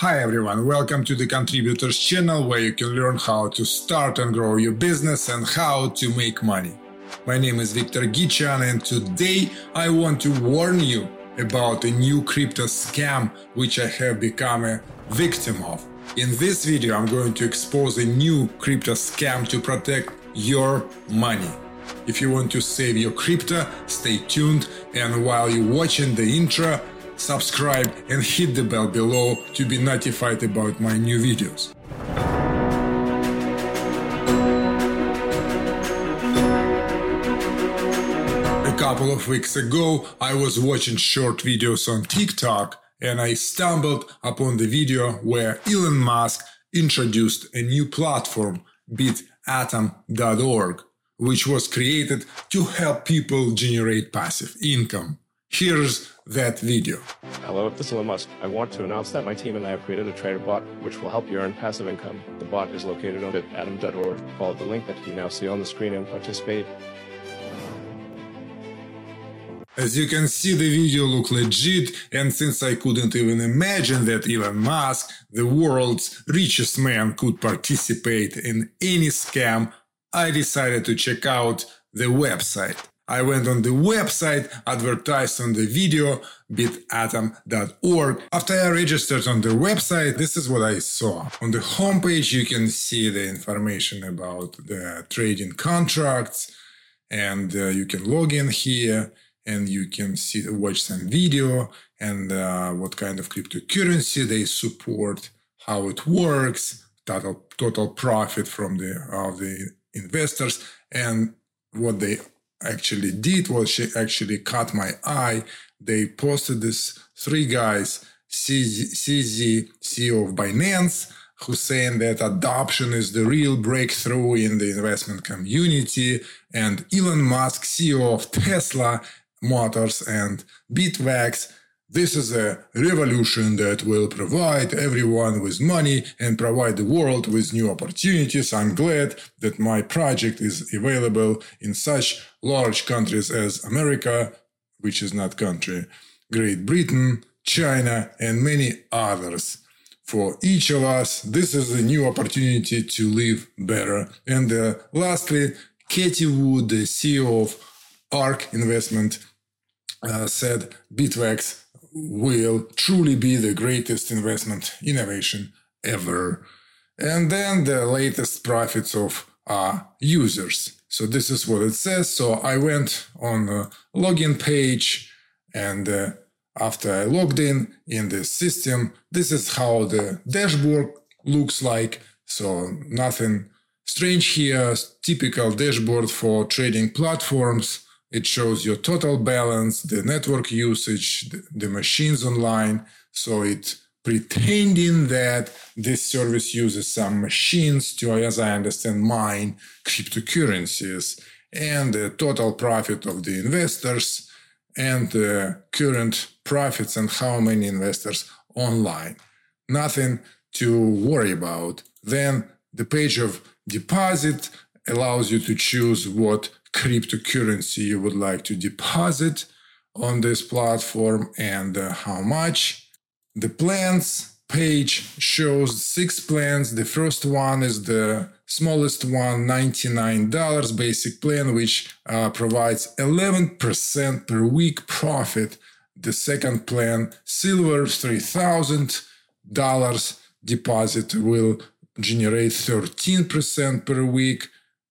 Hi everyone, welcome to the Contributors channel where you can learn how to start and grow your business and how to make money. My name is Victor Gichun and today I want to warn you about a new crypto scam which I have become a victim of. In this video, I'm going to expose a new crypto scam to protect your money. If you want to save your crypto, stay tuned and while you're watching the intro, subscribe and hit the bell below to be notified about my new videos. A couple of weeks ago, I was watching short videos on TikTok and I stumbled upon the video where Elon Musk introduced a new platform, bitatom.org, which was created to help people generate passive income. Here's that video. Hello, this is Elon Musk. I want to announce that my team and I have created a trader bot which will help you earn passive income. The bot is located on bitatom.org. Follow the link that you now see on the screen and participate. As you can see, the video look legit, and since I couldn't even imagine that Elon Musk, the world's richest man, could participate in any scam, I decided to check out the website. I went on the website advertised on the video bitatom.org. After I registered on the website, this is what I saw. On the homepage, you can see the information about the trading contracts and uh, you can log in here and you can see watch some video and uh, what kind of cryptocurrency they support, how it works, total total profit from the of the investors and what they actually did was she actually caught my eye. They posted this three guys, CZ, CZ CEO of Binance, who's saying that adoption is the real breakthrough in the investment community, and Elon Musk, CEO of Tesla Motors and Bitwax. This is a revolution that will provide everyone with money and provide the world with new opportunities. I'm glad that my project is available in such large countries as America, which is not country, Great Britain, China, and many others. For each of us, this is a new opportunity to live better. And uh, lastly, Cathie Wood, the CEO of ARK Investment, uh, said Bitwax will truly be the greatest investment innovation ever. And then the latest profits of uh, users. So this is what it says. So I went on the login page and uh, after I logged in in the system, this is how the dashboard looks like. So nothing strange here, typical dashboard for trading platforms. It shows your total balance, the network usage, the, machines online. So it pretending that this service uses some machines to, as I understand, mine cryptocurrencies and the total profit of the investors and the current profits and how many investors online. Nothing to worry about. Then the page of deposit allows you to choose what cryptocurrency you would like to deposit on this platform and uh, how much. The plans page shows six plans. The first one is the smallest one, $99 basic plan, which uh, provides 11% per week profit. The second plan, silver, $3,000 deposit will generate 13% per week.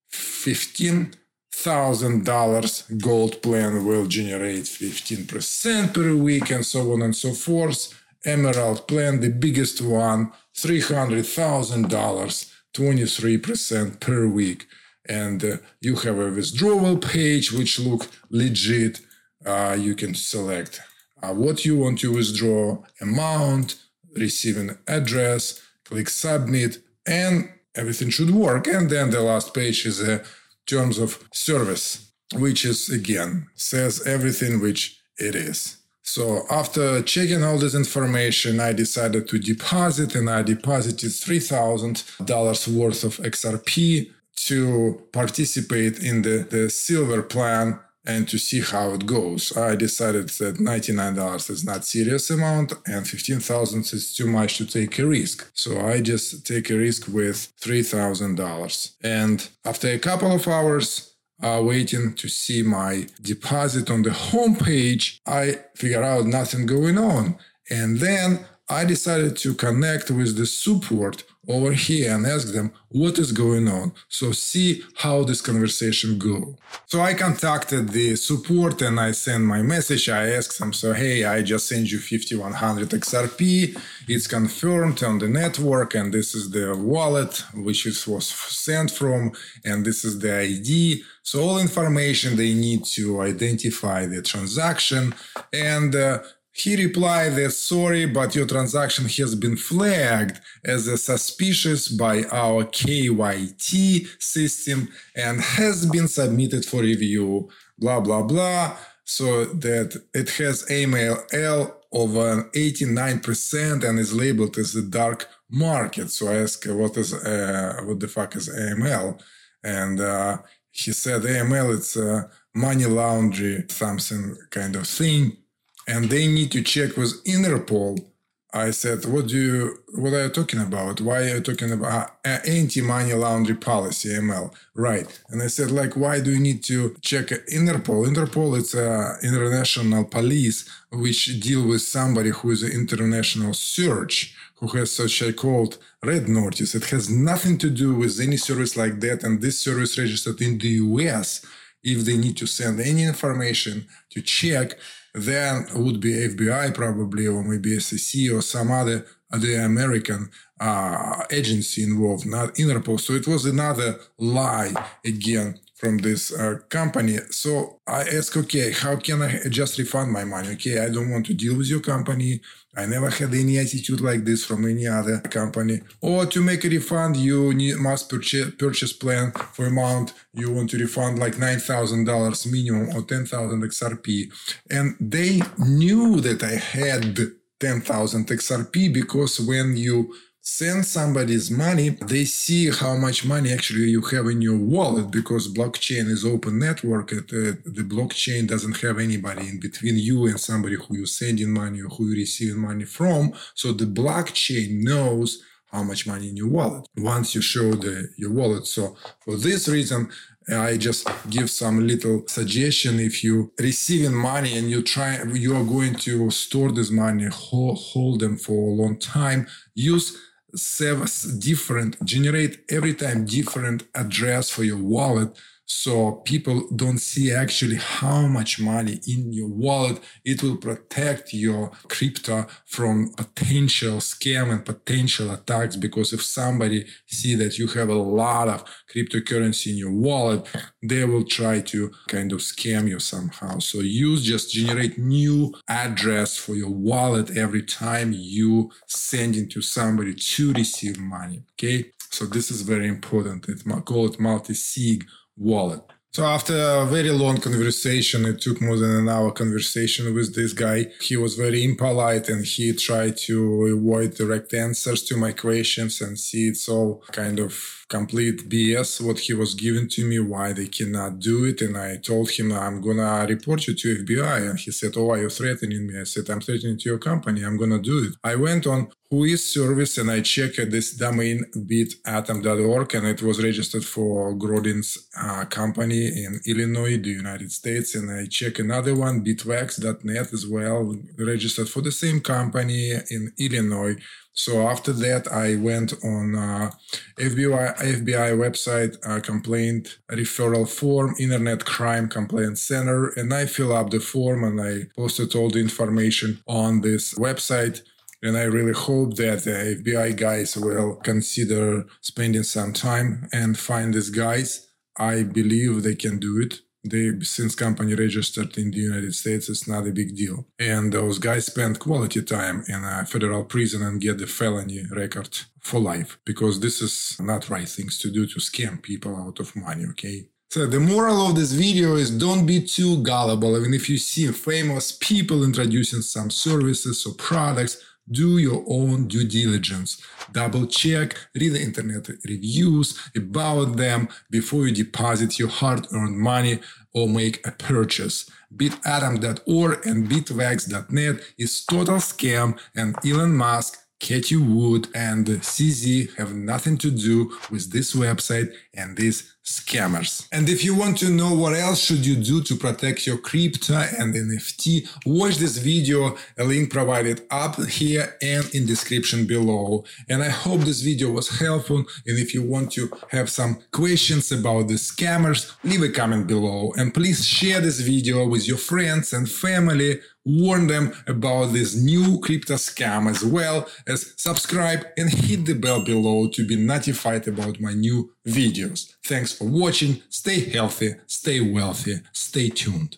15 thousand dollars gold plan will generate 15% per week and so on and so forth. Emerald plan the biggest one $300000 23% per week. And uh, you have a withdrawal page which look legit. Uh, you can select uh, what you want to withdraw amount receiving address click submit and everything should work. And then the last page is a terms of service, which is again says everything which it is. So after checking all this information, I decided to deposit and I deposited $3,000 worth of XRP to participate in the, the silver plan and to see how it goes. I decided that $99 is not serious amount and 15,000 is too much to take a risk. So I just take a risk with $3,000. And after a couple of hours, uh, waiting to see my deposit on the homepage, I figure out nothing going on. And then I decided to connect with the support over here and ask them what is going on. So see how this conversation go. So I contacted the support and I sent my message. I asked them, so hey, I just sent you 5100 XRP. It's confirmed on the network and this is the wallet which it was sent from and this is the ID. So all information they need to identify the transaction and uh, he replied that sorry, but your transaction has been flagged as a suspicious by our KYT system and has been submitted for review, blah, blah, blah. So that it has AML over 89% and is labeled as a dark market. So I asked, what is, uh, what the fuck is AML? And uh, he said AML, it's a money laundry, something kind of thing and they need to check with Interpol. I said, "What do you? What are you talking about? Why are you talking about uh, anti-money laundering policy (ML)?" Right? And I said, "Like, why do you need to check Interpol? Interpol is a international police which deal with somebody who is an international search." Who has such a called red notice? It has nothing to do with any service like that, and this service registered in the US. If they need to send any information to check, then would be FBI probably, or maybe SEC or some other the American uh, agency involved, not Interpol. So it was another lie again from this uh, company. So I ask, okay, how can I just refund my money? Okay, I don't want to deal with your company. I never had any attitude like this from any other company. Or to make a refund, you need, must purchase purchase plan for amount you want to refund like nine thousand dollars minimum or ten thousand XRP. And they knew that I had ten thousand XRP because when you send somebody's money, they see how much money actually you have in your wallet because blockchain is open network. Uh, the blockchain doesn't have anybody in between you and somebody who you're sending money or who you're receiving money from. So the blockchain knows how much money in your wallet once you show the your wallet. So for this reason, I just give some little suggestion. If you receiving money and you try, you are going to store this money, hold, hold them for a long time. Use seven different, generate every time different address for your wallet so people don't see actually how much money in your wallet. It will protect your crypto from potential scam and potential attacks because if somebody see that you have a lot of cryptocurrency in your wallet they will try to kind of scam you somehow. So use just generate new address for your wallet every time you send it to somebody to receive money okay? So this is very important. It's called multi-sig wallet. So after a very long conversation, it took more than an hour conversation with this guy. He was very impolite and he tried to avoid direct answers to my questions and see it's all kind of complete BS what he was giving to me, why they cannot do it. And I told him, I'm gonna report you to FBI. And he said, Oh, are you threatening me? I said, I'm threatening to your company. I'm gonna do it. I went on Whois service and I checked this domain bitatom.org and it was registered for Grodin's uh, company in Illinois, the United States. And I checked another one, bitwax.net as well, registered for the same company in Illinois. So after that, I went on uh, FBI, FBI website, uh, complaint referral form, Internet Crime Complaint Center, and I fill up the form and I posted all the information on this website. And I really hope that the FBI guys will consider spending some time and find these guys. I believe they can do it they since company registered in the United States, it's not a big deal. And those guys spend quality time in a federal prison and get the felony record for life because this is not right things to do to scam people out of money. Okay. So the moral of this video is don't be too gullible. Even if you see famous people introducing some services or products, do your own due diligence. Double check, read the internet reviews about them before you deposit your hard earned money or make a purchase. BitAtom.org and Bitwax.net is total scam and Elon Musk Cathie Wood and CZ have nothing to do with this website and these scammers. And if you want to know what else should you do to protect your crypto and NFT, watch this video, a link provided up here and in description below. And I hope this video was helpful. And if you want to have some questions about the scammers, leave a comment below. And please share this video with your friends and family warn them about this new crypto scam as well as subscribe and hit the bell below to be notified about my new videos. Thanks for watching, stay healthy, stay wealthy, stay tuned.